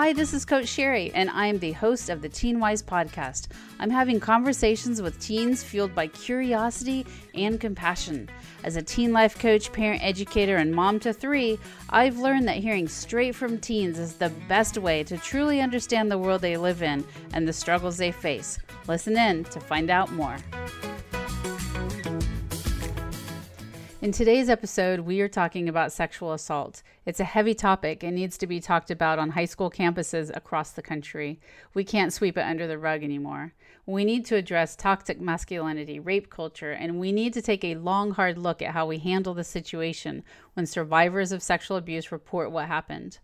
Hi, this is Coach Sherry, and I am the host of the Teen Wise podcast. I'm having conversations with teens fueled by curiosity and compassion. As a teen life coach, parent educator, and mom to three, I've learned that hearing straight from teens is the best way to truly understand the world they live in and the struggles they face. Listen in to find out more. In today's episode, we are talking about sexual assault. It's a heavy topic and needs to be talked about on high school campuses across the country. We can't sweep it under the rug anymore. We need to address toxic masculinity, rape culture, and we need to take a long, hard look at how we handle the situation when survivors of sexual abuse report what happened.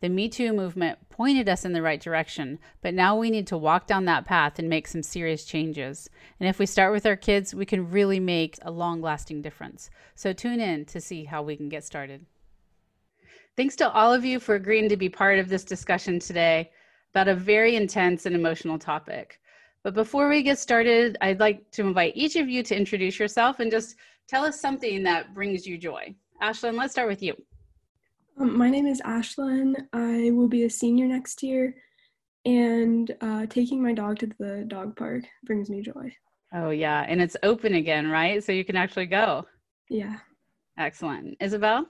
The Me Too movement pointed us in the right direction, but now we need to walk down that path and make some serious changes. And if we start with our kids, we can really make a long lasting difference. So tune in to see how we can get started. Thanks to all of you for agreeing to be part of this discussion today about a very intense and emotional topic. But before we get started, I'd like to invite each of you to introduce yourself and just tell us something that brings you joy. Ashlyn, let's start with you. Um, my name is Ashlyn. I will be a senior next year, and uh, taking my dog to the dog park brings me joy. Oh, yeah. And it's open again, right? So you can actually go. Yeah. Excellent. Isabel?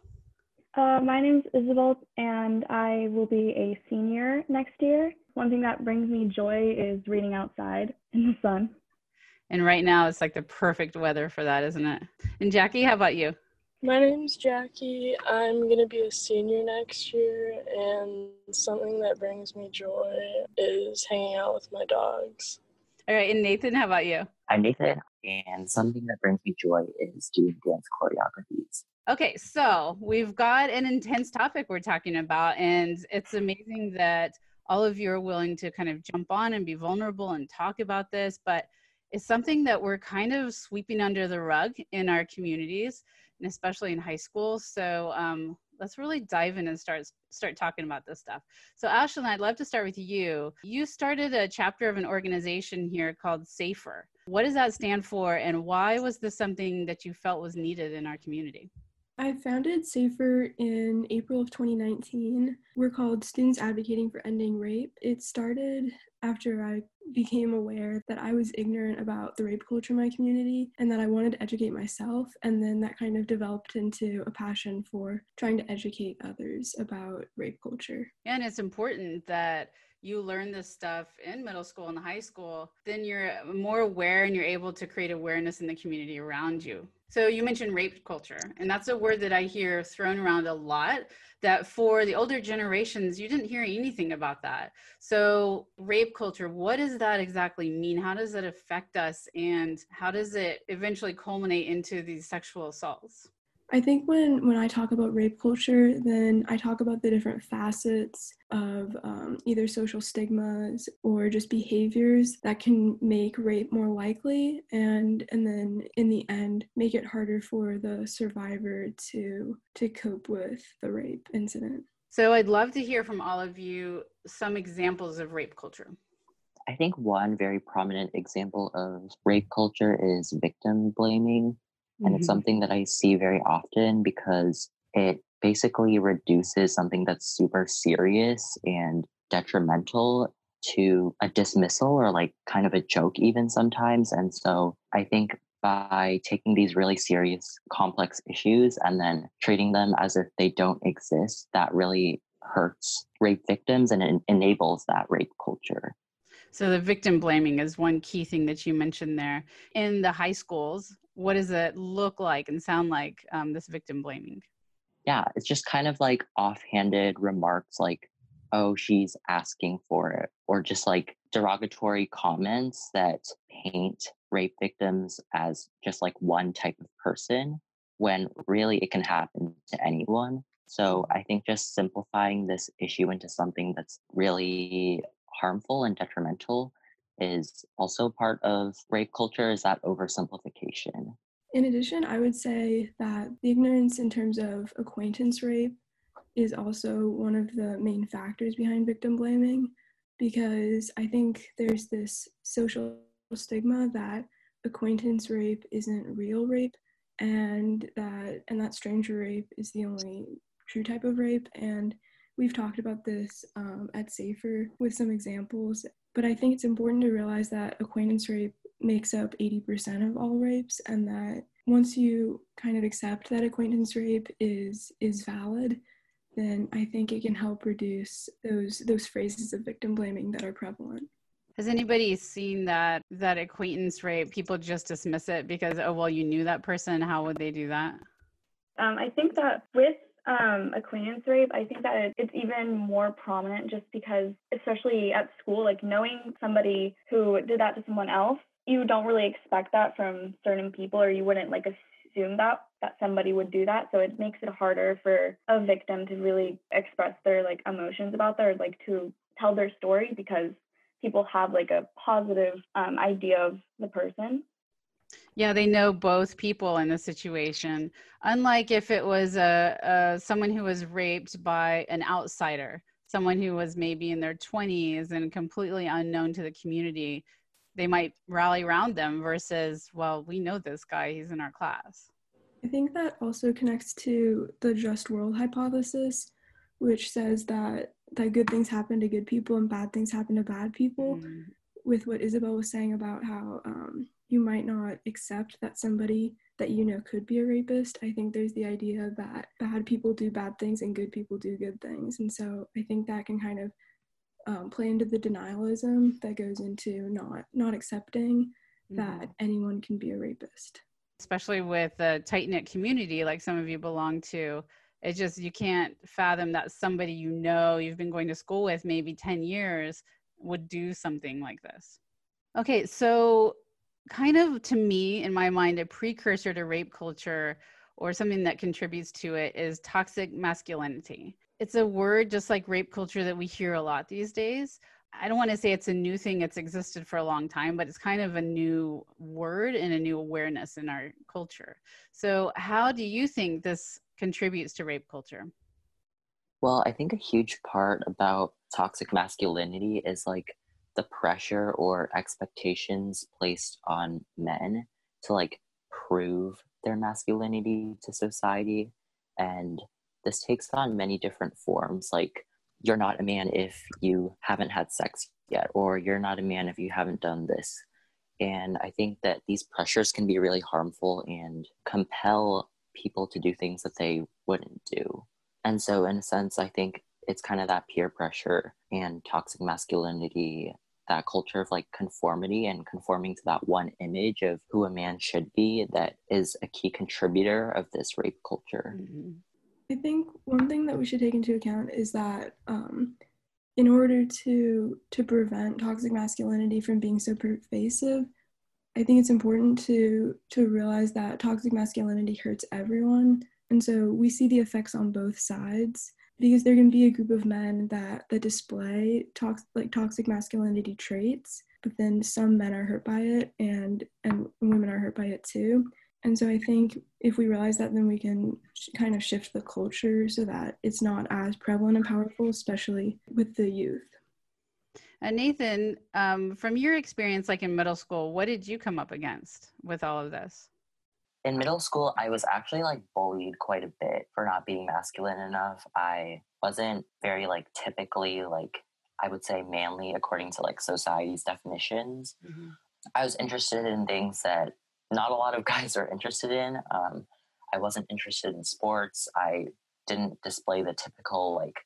Uh, my name is Isabel, and I will be a senior next year. One thing that brings me joy is reading outside in the sun. And right now, it's like the perfect weather for that, isn't it? And Jackie, how about you? My name's Jackie. I'm going to be a senior next year, and something that brings me joy is hanging out with my dogs. All right, and Nathan, how about you? I'm Nathan, and something that brings me joy is doing dance choreographies. Okay, so we've got an intense topic we're talking about, and it's amazing that all of you are willing to kind of jump on and be vulnerable and talk about this, but it's something that we're kind of sweeping under the rug in our communities and especially in high school. So um, let's really dive in and start start talking about this stuff. So Ashlyn, I'd love to start with you. You started a chapter of an organization here called Safer. What does that stand for, and why was this something that you felt was needed in our community? I founded SAFER in April of 2019. We're called Students Advocating for Ending Rape. It started after I became aware that I was ignorant about the rape culture in my community and that I wanted to educate myself. And then that kind of developed into a passion for trying to educate others about rape culture. And it's important that you learn this stuff in middle school and high school, then you're more aware and you're able to create awareness in the community around you. So you mentioned rape culture, and that's a word that I hear thrown around a lot. That for the older generations, you didn't hear anything about that. So, rape culture, what does that exactly mean? How does it affect us? And how does it eventually culminate into these sexual assaults? I think when when I talk about rape culture, then I talk about the different facets of um, either social stigmas or just behaviors that can make rape more likely, and and then in the end make it harder for the survivor to to cope with the rape incident. So I'd love to hear from all of you some examples of rape culture. I think one very prominent example of rape culture is victim blaming and mm-hmm. it's something that I see very often because it basically reduces something that's super serious and detrimental to a dismissal or like kind of a joke, even sometimes. And so I think by taking these really serious, complex issues and then treating them as if they don't exist, that really hurts rape victims and it enables that rape culture. So the victim blaming is one key thing that you mentioned there. In the high schools, what does it look like and sound like um, this victim blaming? Yeah it's just kind of like offhanded remarks like oh she's asking for it or just like derogatory comments that paint rape victims as just like one type of person when really it can happen to anyone. So i think just simplifying this issue into something that's really harmful and detrimental is also part of rape culture is that oversimplification. In addition, I would say that the ignorance in terms of acquaintance rape is also one of the main factors behind victim blaming because I think there's this social stigma that acquaintance rape isn't real rape and that and that stranger rape is the only true type of rape and we've talked about this um, at Safer with some examples, but I think it's important to realize that acquaintance rape makes up 80% of all rapes and that once you kind of accept that acquaintance rape is is valid, then I think it can help reduce those those phrases of victim blaming that are prevalent. Has anybody seen that that acquaintance rape? People just dismiss it because oh well, you knew that person. How would they do that? Um, I think that with um, acquaintance rape, I think that it's even more prominent just because, especially at school, like knowing somebody who did that to someone else, you don't really expect that from certain people, or you wouldn't like assume that that somebody would do that. So it makes it harder for a victim to really express their like emotions about their like to tell their story because people have like a positive um, idea of the person. Yeah, they know both people in the situation. Unlike if it was a, a someone who was raped by an outsider, someone who was maybe in their 20s and completely unknown to the community, they might rally around them versus, well, we know this guy, he's in our class. I think that also connects to the just world hypothesis, which says that that good things happen to good people and bad things happen to bad people. Mm. With what Isabel was saying about how um, you might not accept that somebody that you know could be a rapist, I think there's the idea that bad people do bad things and good people do good things. And so I think that can kind of um, play into the denialism that goes into not not accepting mm. that anyone can be a rapist especially with a tight knit community like some of you belong to. It's just you can't fathom that somebody you know you've been going to school with maybe 10 years would do something like this. Okay, so kind of to me, in my mind, a precursor to rape culture or something that contributes to it is toxic masculinity. It's a word just like rape culture that we hear a lot these days. I don't want to say it's a new thing, it's existed for a long time, but it's kind of a new word and a new awareness in our culture. So, how do you think this contributes to rape culture? Well, I think a huge part about toxic masculinity is like the pressure or expectations placed on men to like prove their masculinity to society. And this takes on many different forms. Like, you're not a man if you haven't had sex yet, or you're not a man if you haven't done this. And I think that these pressures can be really harmful and compel people to do things that they wouldn't do. And so, in a sense, I think it's kind of that peer pressure and toxic masculinity, that culture of like conformity and conforming to that one image of who a man should be that is a key contributor of this rape culture. Mm-hmm. I think one thing that we should take into account is that um, in order to to prevent toxic masculinity from being so pervasive, I think it's important to to realize that toxic masculinity hurts everyone, and so we see the effects on both sides because there can be a group of men that that display toxic like toxic masculinity traits, but then some men are hurt by it, and and women are hurt by it too. And so I think if we realize that, then we can kind of shift the culture so that it's not as prevalent and powerful, especially with the youth. And Nathan, um, from your experience, like in middle school, what did you come up against with all of this? In middle school, I was actually like bullied quite a bit for not being masculine enough. I wasn't very like typically like I would say manly according to like society's definitions. Mm-hmm. I was interested in things that not a lot of guys are interested in. Um, I wasn't interested in sports. I didn't display the typical like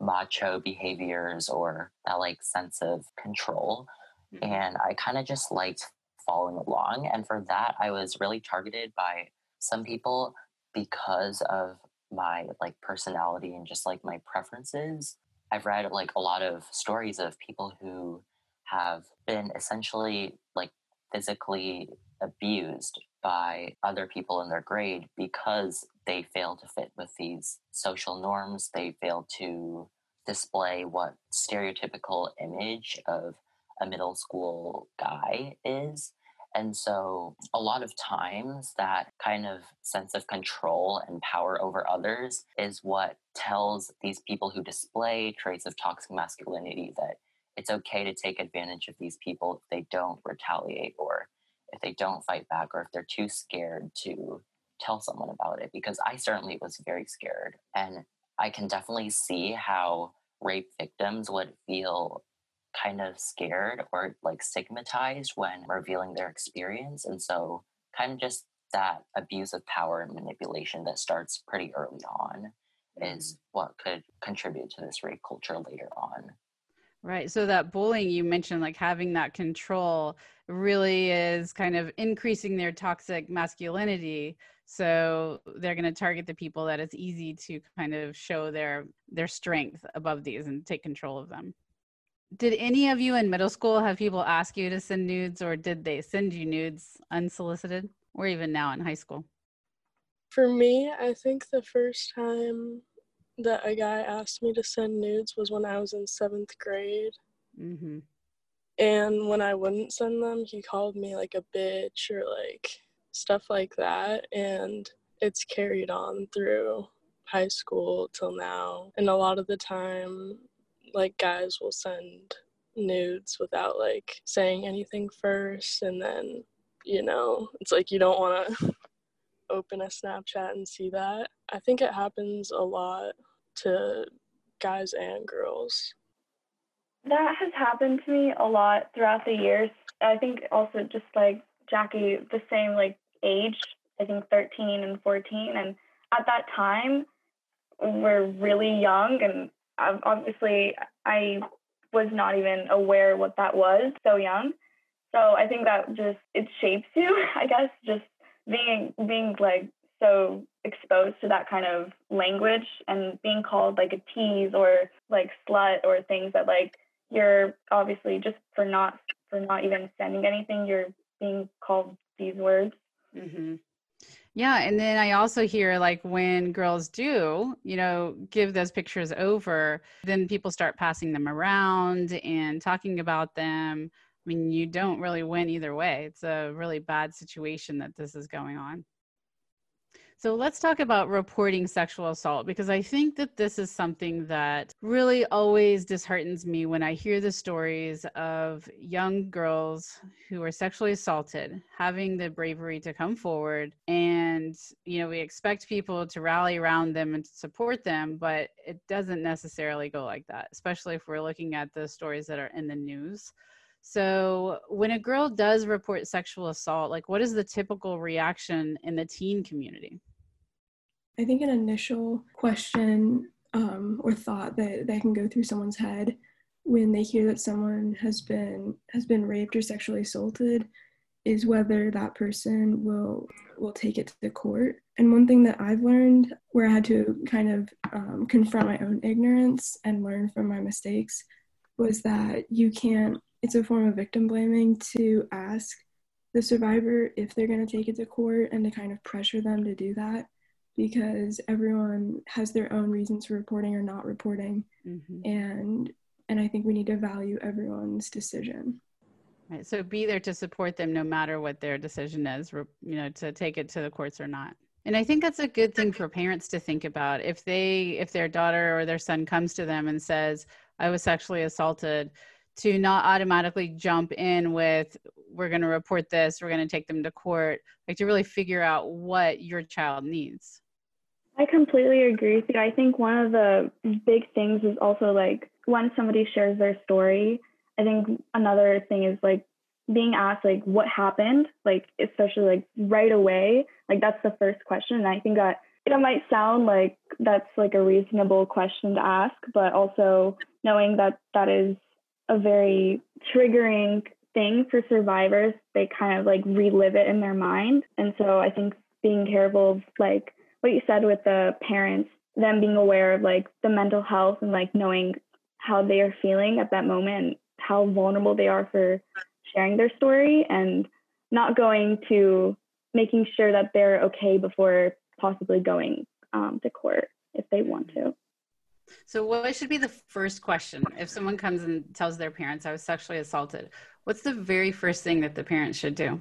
macho behaviors or that like sense of control. Mm-hmm. And I kind of just liked following along. And for that, I was really targeted by some people because of my like personality and just like my preferences. I've read like a lot of stories of people who have been essentially like physically abused by other people in their grade because they fail to fit with these social norms. They fail to display what stereotypical image of a middle school guy is. And so, a lot of times, that kind of sense of control and power over others is what tells these people who display traits of toxic masculinity that it's okay to take advantage of these people if they don't retaliate or if they don't fight back or if they're too scared to tell someone about it because I certainly was very scared and I can definitely see how rape victims would feel kind of scared or like stigmatized when revealing their experience. And so, kind of just that abuse of power and manipulation that starts pretty early on is mm-hmm. what could contribute to this rape culture later on. Right. So that bullying you mentioned, like having that control, really is kind of increasing their toxic masculinity. So they're going to target the people that it's easy to kind of show their their strength above these and take control of them. Did any of you in middle school have people ask you to send nudes, or did they send you nudes unsolicited, or even now in high school? For me, I think the first time that a guy asked me to send nudes was when I was in seventh grade. Mm-hmm. And when I wouldn't send them, he called me like a bitch or like stuff like that. And it's carried on through high school till now. And a lot of the time, like guys will send nudes without like saying anything first. And then, you know, it's like you don't want to open a Snapchat and see that. I think it happens a lot to guys and girls? That has happened to me a lot throughout the years. I think also just like Jackie, the same like age, I think 13 and 14. And at that time, we're really young. And obviously, I was not even aware what that was so young. So I think that just, it shapes you, I guess, just being, being like so exposed to that kind of language and being called like a tease or like slut or things that like you're obviously just for not for not even sending anything you're being called these words mm-hmm. Yeah and then i also hear like when girls do you know give those pictures over then people start passing them around and talking about them. I mean you don't really win either way. It's a really bad situation that this is going on so let's talk about reporting sexual assault because I think that this is something that really always disheartens me when I hear the stories of young girls who are sexually assaulted having the bravery to come forward and you know we expect people to rally around them and support them but it doesn't necessarily go like that especially if we're looking at the stories that are in the news. So, when a girl does report sexual assault, like what is the typical reaction in the teen community? I think an initial question um, or thought that, that can go through someone's head when they hear that someone has been has been raped or sexually assaulted is whether that person will will take it to the court. And one thing that I've learned where I had to kind of um, confront my own ignorance and learn from my mistakes was that you can't. It's a form of victim blaming to ask the survivor if they're going to take it to court and to kind of pressure them to do that because everyone has their own reasons for reporting or not reporting. Mm-hmm. and and i think we need to value everyone's decision. Right so be there to support them no matter what their decision is you know to take it to the courts or not. And i think that's a good thing for parents to think about. If they if their daughter or their son comes to them and says i was sexually assaulted to not automatically jump in with we're going to report this we're going to take them to court like to really figure out what your child needs I completely agree with you. I think one of the big things is also like when somebody shares their story, I think another thing is like being asked like what happened, like especially like right away. Like that's the first question. And I think that it might sound like that's like a reasonable question to ask, but also knowing that that is a very triggering thing for survivors, they kind of like relive it in their mind. And so I think being careful of like what you said with the parents, them being aware of like the mental health and like knowing how they are feeling at that moment, how vulnerable they are for sharing their story and not going to making sure that they're okay before possibly going um, to court if they want to. So, what should be the first question if someone comes and tells their parents I was sexually assaulted? What's the very first thing that the parents should do?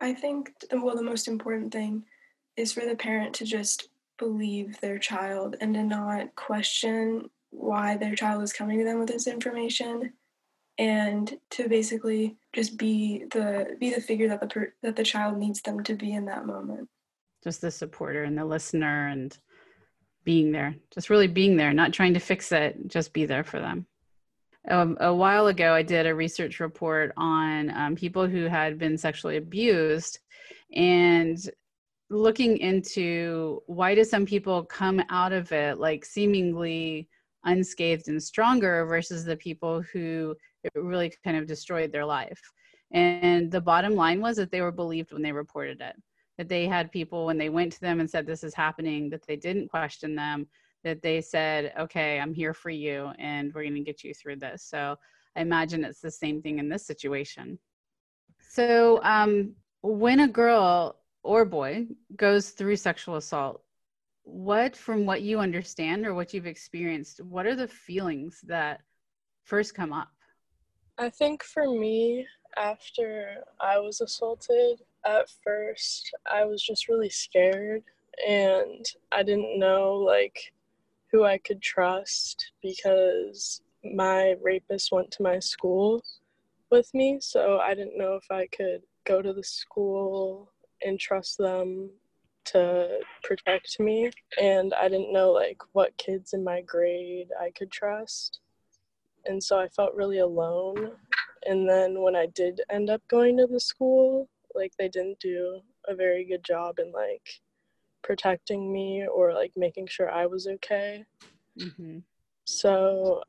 I think, well, the most important thing is for the parent to just believe their child and to not question why their child is coming to them with this information and to basically just be the be the figure that the per, that the child needs them to be in that moment just the supporter and the listener and being there, just really being there, not trying to fix it, just be there for them. Um, a while ago, I did a research report on um, people who had been sexually abused and looking into why do some people come out of it like seemingly unscathed and stronger versus the people who it really kind of destroyed their life. And the bottom line was that they were believed when they reported it that they had people when they went to them and said this is happening that they didn't question them that they said okay i'm here for you and we're going to get you through this so i imagine it's the same thing in this situation so um, when a girl or boy goes through sexual assault what from what you understand or what you've experienced what are the feelings that first come up? I think for me after i was assaulted at first I was just really scared and I didn't know like who I could trust because my rapist went to my school with me, so I didn't know if I could go to the school and trust them to protect me and I didn't know like what kids in my grade I could trust. And so I felt really alone. And then when I did end up going to the school, like they didn't do a very good job in like protecting me or like making sure I was okay. Mm-hmm. So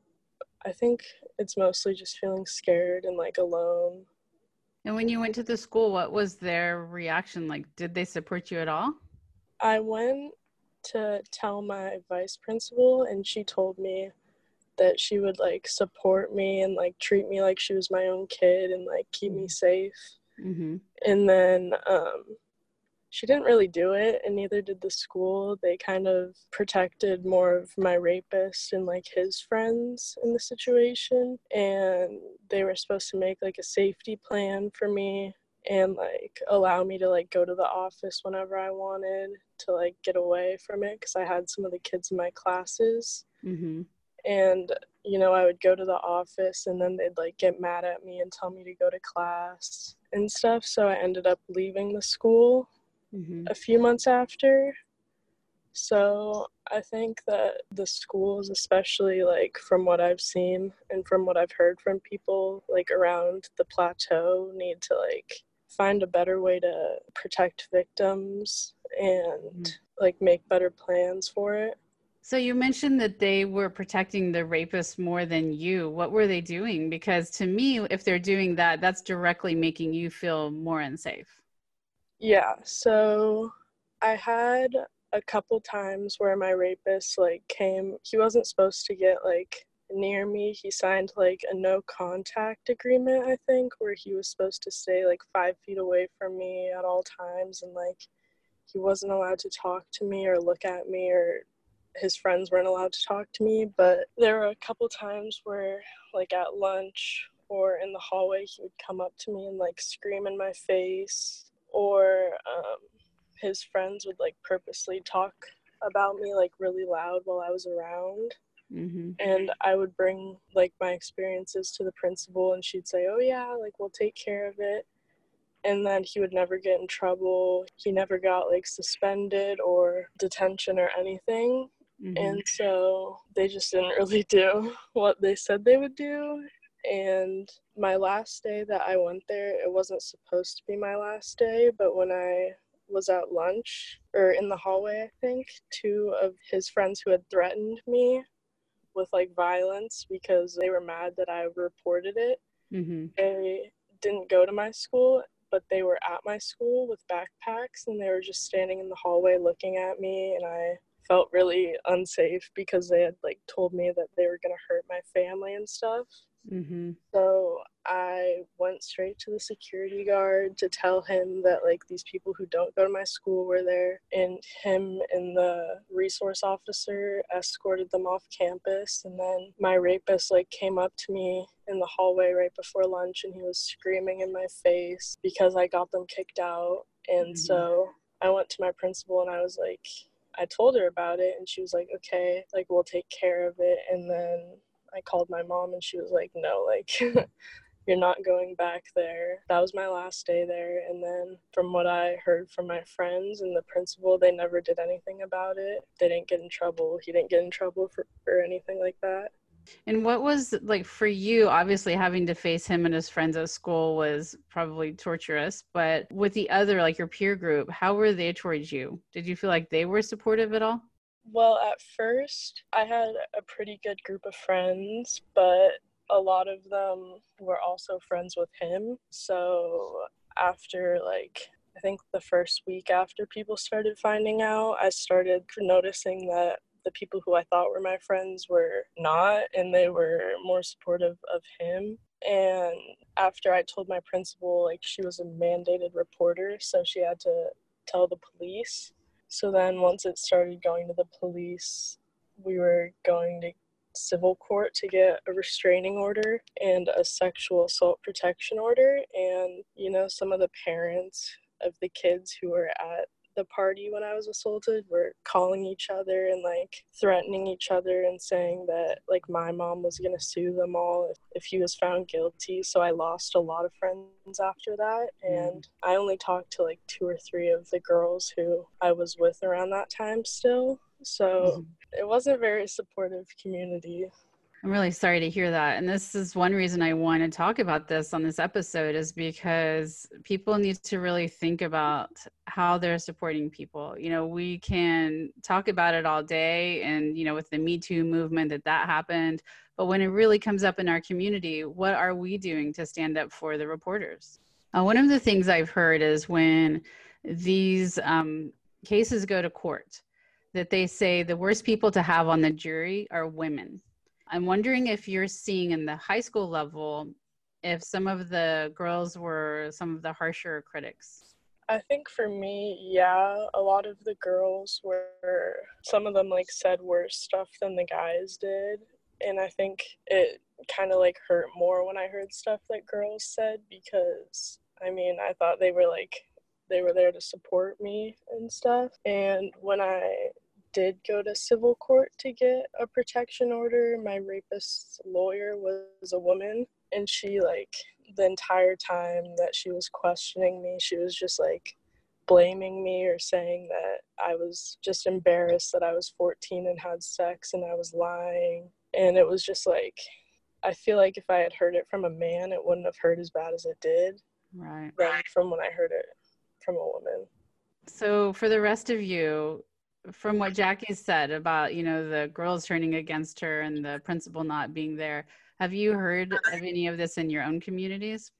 I think it's mostly just feeling scared and like alone. And when you went to the school, what was their reaction like? Did they support you at all? I went to tell my vice principal, and she told me that she would like support me and like treat me like she was my own kid and like keep me mm-hmm. safe. Mm-hmm. And then um, she didn't really do it, and neither did the school. They kind of protected more of my rapist and like his friends in the situation. And they were supposed to make like a safety plan for me and like allow me to like go to the office whenever I wanted to like get away from it because I had some of the kids in my classes. Mm-hmm. And you know, I would go to the office and then they'd like get mad at me and tell me to go to class and stuff. So I ended up leaving the school mm-hmm. a few months after. So I think that the schools, especially like from what I've seen and from what I've heard from people like around the plateau, need to like find a better way to protect victims and mm-hmm. like make better plans for it. So you mentioned that they were protecting the rapists more than you. What were they doing? Because to me, if they're doing that, that's directly making you feel more unsafe. Yeah. So I had a couple times where my rapist like came he wasn't supposed to get like near me he signed like a no contact agreement i think where he was supposed to stay like five feet away from me at all times and like he wasn't allowed to talk to me or look at me or his friends weren't allowed to talk to me, but there were a couple times where, like at lunch or in the hallway, he would come up to me and like scream in my face, or um, his friends would like purposely talk about me like really loud while I was around. Mm-hmm. And I would bring like my experiences to the principal, and she'd say, Oh, yeah, like we'll take care of it. And then he would never get in trouble. He never got like suspended or detention or anything. Mm-hmm. And so they just didn't really do what they said they would do. And my last day that I went there, it wasn't supposed to be my last day, but when I was at lunch or in the hallway, I think, two of his friends who had threatened me with like violence because they were mad that I reported it. Mm-hmm. They didn't go to my school, but they were at my school with backpacks and they were just standing in the hallway looking at me. And I felt really unsafe because they had like told me that they were gonna hurt my family and stuff. Mm-hmm. So I went straight to the security guard to tell him that like these people who don't go to my school were there, and him and the resource officer escorted them off campus. And then my rapist like came up to me in the hallway right before lunch, and he was screaming in my face because I got them kicked out. And mm-hmm. so I went to my principal and I was like, I told her about it and she was like, okay, like we'll take care of it. And then I called my mom and she was like, no, like you're not going back there. That was my last day there. And then from what I heard from my friends and the principal, they never did anything about it. They didn't get in trouble. He didn't get in trouble for, anything like that. And what was like for you? Obviously, having to face him and his friends at school was probably torturous. But with the other, like your peer group, how were they towards you? Did you feel like they were supportive at all? Well, at first, I had a pretty good group of friends, but a lot of them were also friends with him. So after like I think the first week after people started finding out, I started noticing that the people who I thought were my friends were not, and they were more supportive of him. And after I told my principal, like she was a mandated reporter, so she had to tell the police. So then once it started going to the police, we were going to civil court to get a restraining order and a sexual assault protection order. And, you know, some of the parents of the kids who were at the party when I was assaulted were calling each other and like threatening each other and saying that like my mom was gonna sue them all if, if he was found guilty. So I lost a lot of friends after that. Mm. And I only talked to like two or three of the girls who I was with around that time still. So mm-hmm. it wasn't a very supportive community. I'm really sorry to hear that. And this is one reason I want to talk about this on this episode is because people need to really think about how they're supporting people. You know, we can talk about it all day and, you know, with the Me Too movement that that happened. But when it really comes up in our community, what are we doing to stand up for the reporters? Uh, one of the things I've heard is when these um, cases go to court, that they say the worst people to have on the jury are women. I'm wondering if you're seeing in the high school level if some of the girls were some of the harsher critics. I think for me, yeah, a lot of the girls were, some of them like said worse stuff than the guys did. And I think it kind of like hurt more when I heard stuff that girls said because I mean, I thought they were like, they were there to support me and stuff. And when I did go to civil court to get a protection order. My rapist's lawyer was a woman, and she, like, the entire time that she was questioning me, she was just like blaming me or saying that I was just embarrassed that I was 14 and had sex and I was lying. And it was just like, I feel like if I had heard it from a man, it wouldn't have hurt as bad as it did. Right. Than from when I heard it from a woman. So, for the rest of you, from what Jackie said about you know the girls turning against her and the principal not being there, have you heard of any of this in your own communities?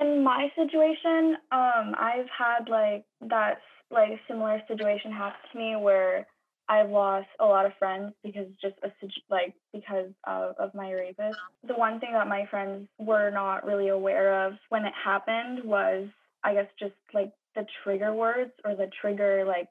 In my situation, um, I've had like that like similar situation happen to me where I've lost a lot of friends because just a, like because of, of my rapist. The one thing that my friends were not really aware of when it happened was I guess just like the trigger words or the trigger like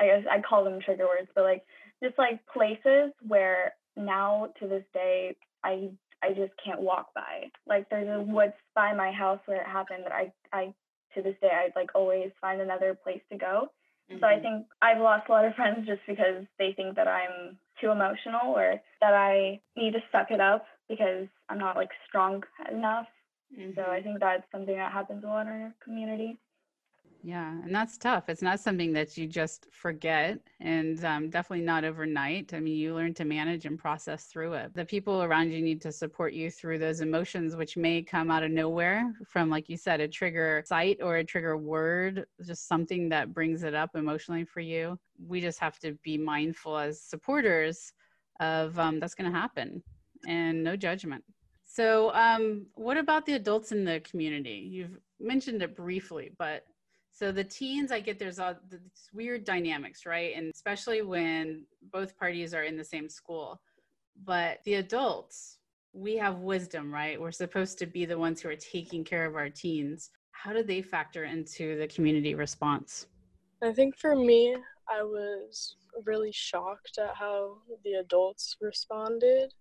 I guess I call them trigger words, but like just like places where now to this day I I just can't walk by. Like there's a woods by my house where it happened that I I to this day I'd like always find another place to go. Mm-hmm. So I mm-hmm. think I've lost a lot of friends just because they think that I'm too emotional or that I need to suck it up because I'm not like strong enough. Mm-hmm. So I mm-hmm. think that's something that happens a lot in our community. Yeah, and that's tough. It's not something that you just forget, and um, definitely not overnight. I mean, you learn to manage and process through it. The people around you need to support you through those emotions, which may come out of nowhere from, like you said, a trigger sight or a trigger word, just something that brings it up emotionally for you. We just have to be mindful as supporters of um, that's going to happen and no judgment. So, um, what about the adults in the community? You've mentioned it briefly, but so the teens, I get there's all this weird dynamics, right? And especially when both parties are in the same school. But the adults, we have wisdom, right? We're supposed to be the ones who are taking care of our teens. How do they factor into the community response? I think for me, I was really shocked at how the adults responded,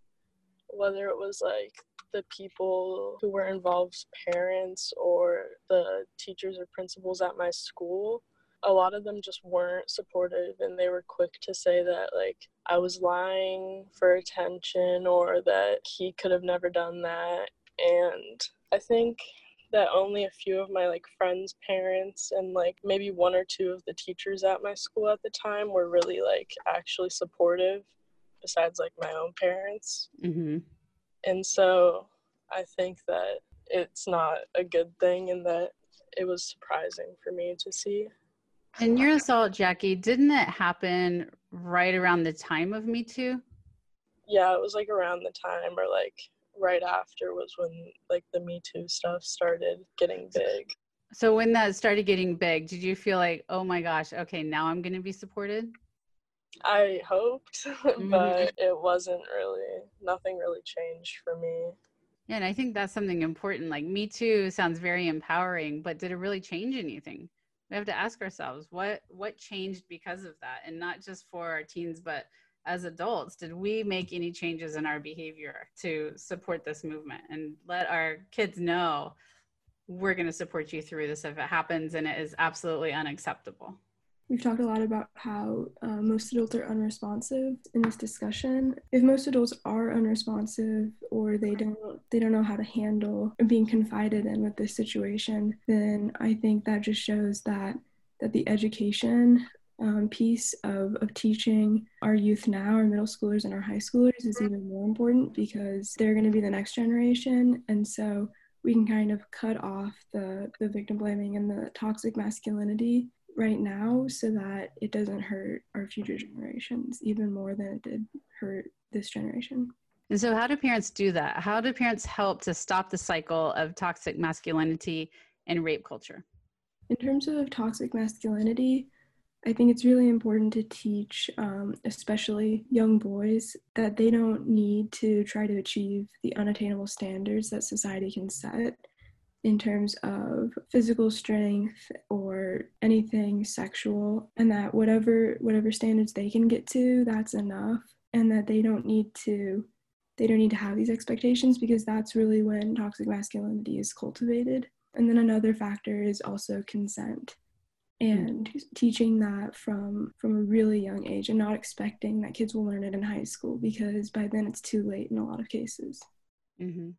whether it was like the people who were involved, parents or the teachers or principals at my school, a lot of them just weren't supportive and they were quick to say that like I was lying for attention or that he could have never done that. And I think that only a few of my like friends' parents and like maybe one or two of the teachers at my school at the time were really like actually supportive besides like my own parents. Mm-hmm. And so I think that it's not a good thing and that it was surprising for me to see. And your assault, Jackie, didn't it happen right around the time of Me Too? Yeah, it was like around the time or like right after was when like the Me Too stuff started getting big. So when that started getting big, did you feel like, oh my gosh, okay, now I'm going to be supported? I hoped, mm-hmm. but it wasn't really, nothing really changed for me. Yeah, and I think that's something important. Like Me Too sounds very empowering, but did it really change anything? We have to ask ourselves what what changed because of that, and not just for our teens, but as adults. Did we make any changes in our behavior to support this movement and let our kids know we're going to support you through this if it happens and it is absolutely unacceptable? We've talked a lot about how uh, most adults are unresponsive in this discussion. If most adults are unresponsive or they don't they don't know how to handle being confided in with this situation, then I think that just shows that that the education um, piece of, of teaching our youth now, our middle schoolers and our high schoolers, is even more important because they're going to be the next generation. And so we can kind of cut off the, the victim blaming and the toxic masculinity right now so that it doesn't hurt our future generations even more than it did hurt this generation. And so, how do parents do that? How do parents help to stop the cycle of toxic masculinity and rape culture? In terms of toxic masculinity, I think it's really important to teach, um, especially young boys, that they don't need to try to achieve the unattainable standards that society can set in terms of physical strength or anything sexual and that whatever whatever standards they can get to that's enough and that they don't need to they don't need to have these expectations because that's really when toxic masculinity is cultivated and then another factor is also consent and teaching that from from a really young age and not expecting that kids will learn it in high school because by then it's too late in a lot of cases mm-hmm.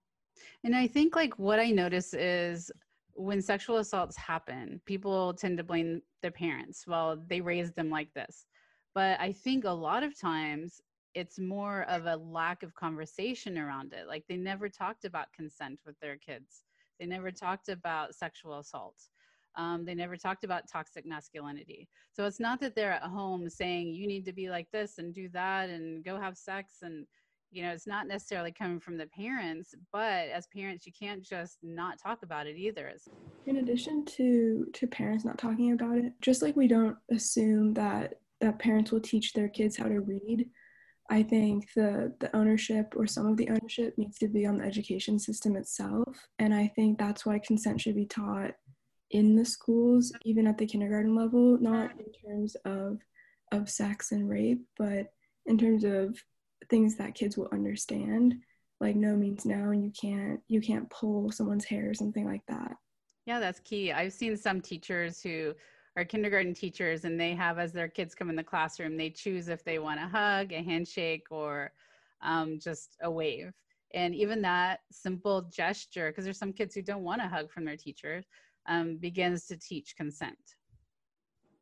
And I think like what I notice is when sexual assaults happen, people tend to blame their parents. Well, they raised them like this. But I think a lot of times it's more of a lack of conversation around it. Like they never talked about consent with their kids. They never talked about sexual assault. Um, they never talked about toxic masculinity. So it's not that they're at home saying you need to be like this and do that and go have sex and you know it's not necessarily coming from the parents but as parents you can't just not talk about it either. In addition to to parents not talking about it just like we don't assume that that parents will teach their kids how to read i think the the ownership or some of the ownership needs to be on the education system itself. And i think that's why consent should be taught in the schools even at the kindergarten level not in terms of of sex and rape but in terms of things that kids will understand like no means no and you can't you can't pull someone's hair or something like that. Yeah that's key. I've seen some teachers who are kindergarten teachers and they have as their kids come in the classroom they choose if they want a hug a handshake or um, just a wave. And even that simple gesture because there's some kids who don't want a hug from their teachers um, begins to teach consent.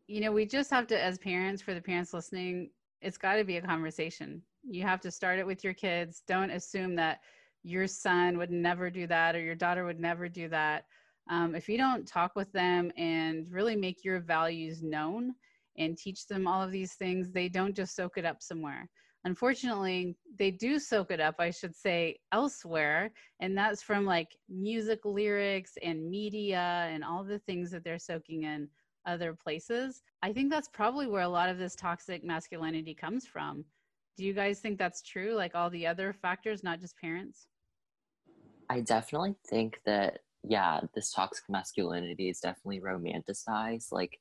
You know we just have to as parents for the parents listening it's got to be a conversation you have to start it with your kids. Don't assume that your son would never do that or your daughter would never do that. Um, if you don't talk with them and really make your values known and teach them all of these things, they don't just soak it up somewhere. Unfortunately, they do soak it up, I should say, elsewhere. And that's from like music lyrics and media and all the things that they're soaking in other places. I think that's probably where a lot of this toxic masculinity comes from do you guys think that's true? Like all the other factors not just parents? I definitely think that yeah this toxic masculinity is definitely romanticized like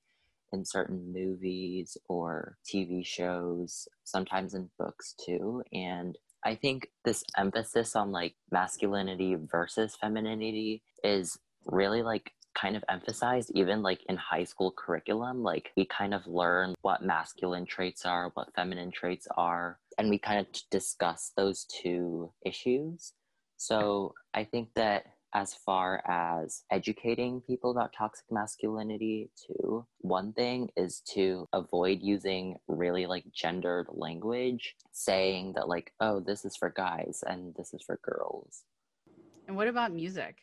in certain movies or tv shows sometimes in books too. And i think this emphasis on like masculinity versus femininity is really like kind of emphasized even like in high school curriculum. Like we kind of learn what masculine traits are what feminine traits are and we kind of discuss those two issues. So i think that as far as educating people about toxic masculinity too one thing is to avoid using really like gendered language saying that like oh this is for guys and this is for girls. And what about music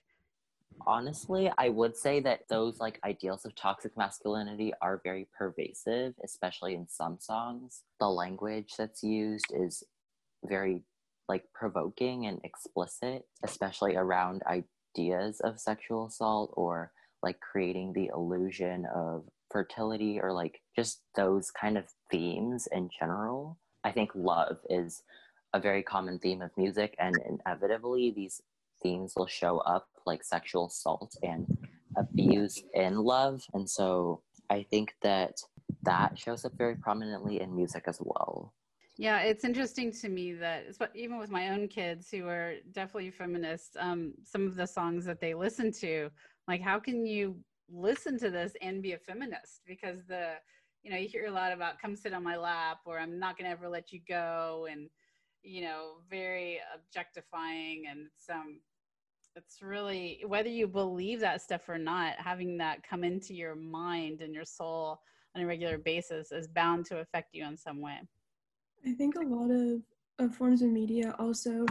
honestly i would say that those like ideals of toxic masculinity are very pervasive especially in some songs the language that's used is very like provoking and explicit especially around ideas of sexual assault or like creating the illusion of fertility or like just those kind of themes in general. I think love is a very common theme of music, and inevitably, these themes will show up like sexual assault and abuse in love. And so I think that that shows up very prominently in music as well. Yeah, it's interesting to me that even with my own kids who are definitely feminists, um, some of the songs that they listen to, like how can you listen to this and be a feminist? Because the, you know, you hear a lot about "come sit on my lap" or "I'm not gonna ever let you go," and you know, very objectifying, and some it's really whether you believe that stuff or not, having that come into your mind and your soul on a regular basis is bound to affect you in some way. I think a lot of, of forms of media also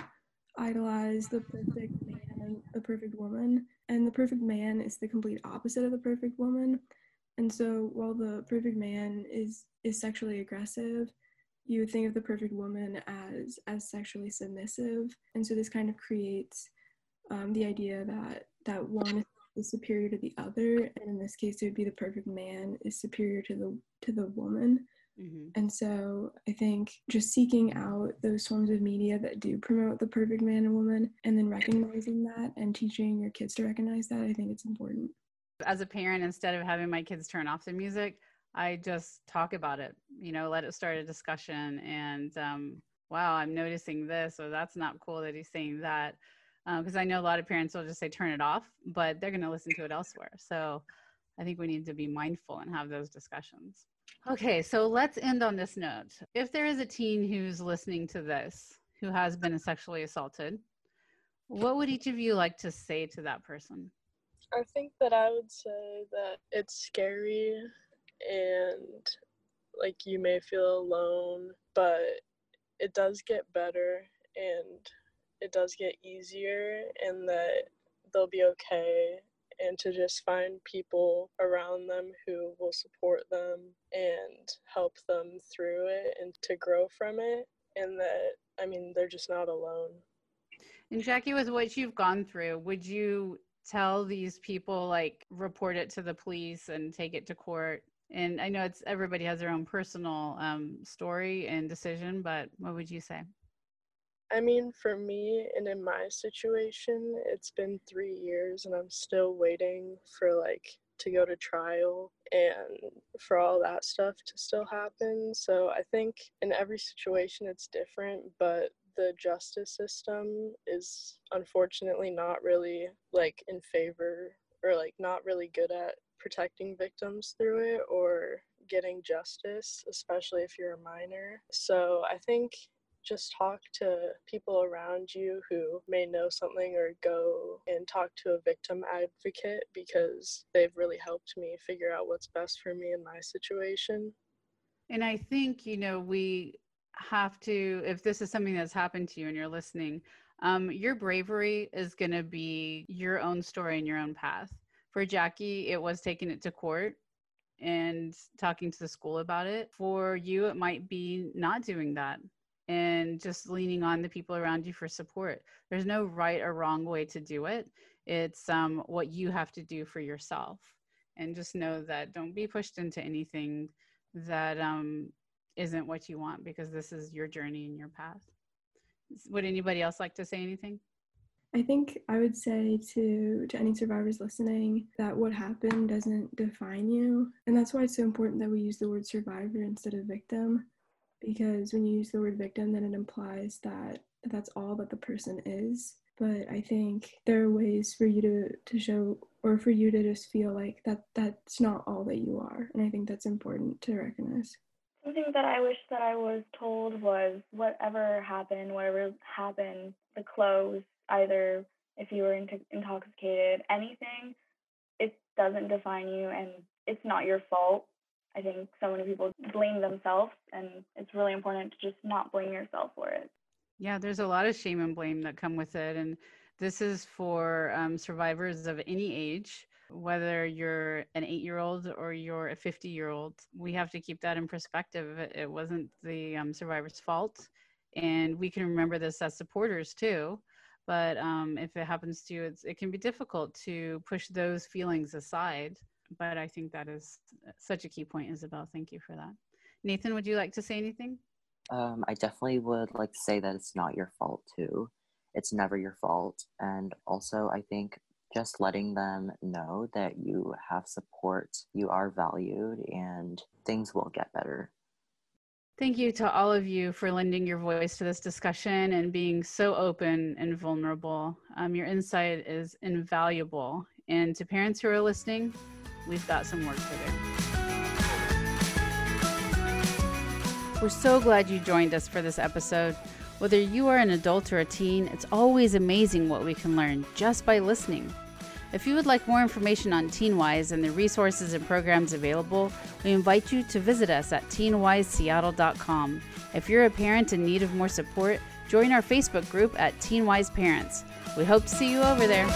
idolize the perfect man and the perfect woman. And the perfect man is the complete opposite of the perfect woman. And so while the perfect man is is sexually aggressive, you think of the perfect woman as as sexually submissive. And so this kind of creates um, the idea that that one is superior to the other, and in this case, it would be the perfect man is superior to the to the woman. Mm-hmm. And so I think just seeking out those forms of media that do promote the perfect man and woman and then recognizing that and teaching your kids to recognize that, I think it's important. As a parent, instead of having my kids turn off the music, I just talk about it, you know, let it start a discussion. And um, wow, I'm noticing this, or that's not cool that he's saying that. Because uh, I know a lot of parents will just say turn it off, but they're going to listen to it elsewhere. So I think we need to be mindful and have those discussions. Okay, so let's end on this note. If there is a teen who's listening to this who has been sexually assaulted, what would each of you like to say to that person? I think that I would say that it's scary and like you may feel alone, but it does get better and it does get easier and that they'll be okay and to just find people around them who will support them and help them through it and to grow from it. And that i mean they're just not alone. And jackie with what you've gone through would you tell these people like report it to the police and take it to court? And i know it's everybody has their own personal um, story and decision but what would you say I mean, for me and in my situation, it's been three years and I'm still waiting for like to go to trial and for all that stuff to still happen. So I think in every situation it's different, but the justice system is unfortunately not really like in favor or like not really good at protecting victims through it or getting justice, especially if you're a minor. So I think just talk to people around you who may know something or go and talk to a victim advocate because they've really helped me figure out what's best for me in my situation. And I think, you know, we have to, if this is something that's happened to you and you're listening, um, your bravery is going to be your own story and your own path. For Jackie, it was taking it to court and talking to the school about it. For you, it might be not doing that and just leaning on the people around you for support. There's no right or wrong way to do it. It's um, what you have to do for yourself. And just know that don't be pushed into anything that um, isn't what you want because this is your journey and your path. Would anybody else like to say anything? I think I would say to to any survivors listening that what happened doesn't define you, and that's why it's so important that we use the word survivor instead of victim because when you use the word victim, then it implies that that's all that the person is. But I think there are ways for you to, to show or for you to just feel like that that's not all that you are. And I think that's important to recognize. Something that I wish that I was told was whatever happened, whatever happened, the clothes, either if you were intoxicated, anything, it doesn't define you and it's not your fault. I think so many people blame themselves, and it's really important to just not blame yourself for it. Yeah, there's a lot of shame and blame that come with it. And this is for um, survivors of any age, whether you're an eight year old or you're a 50 year old. We have to keep that in perspective. It wasn't the um, survivor's fault. And we can remember this as supporters too. But um, if it happens to you, it can be difficult to push those feelings aside. But I think that is such a key point, Isabel. Thank you for that. Nathan, would you like to say anything? Um, I definitely would like to say that it's not your fault too. It's never your fault. And also, I think just letting them know that you have support, you are valued, and things will get better. Thank you to all of you for lending your voice to this discussion and being so open and vulnerable. Um, your insight is invaluable. And to parents who are listening, we've got some work to do. We're so glad you joined us for this episode. Whether you are an adult or a teen, it's always amazing what we can learn just by listening. If you would like more information on TeenWise and the resources and programs available, we invite you to visit us at teenwiseseattle.com. If you're a parent in need of more support, join our Facebook group at TeenWise Parents. We hope to see you over there.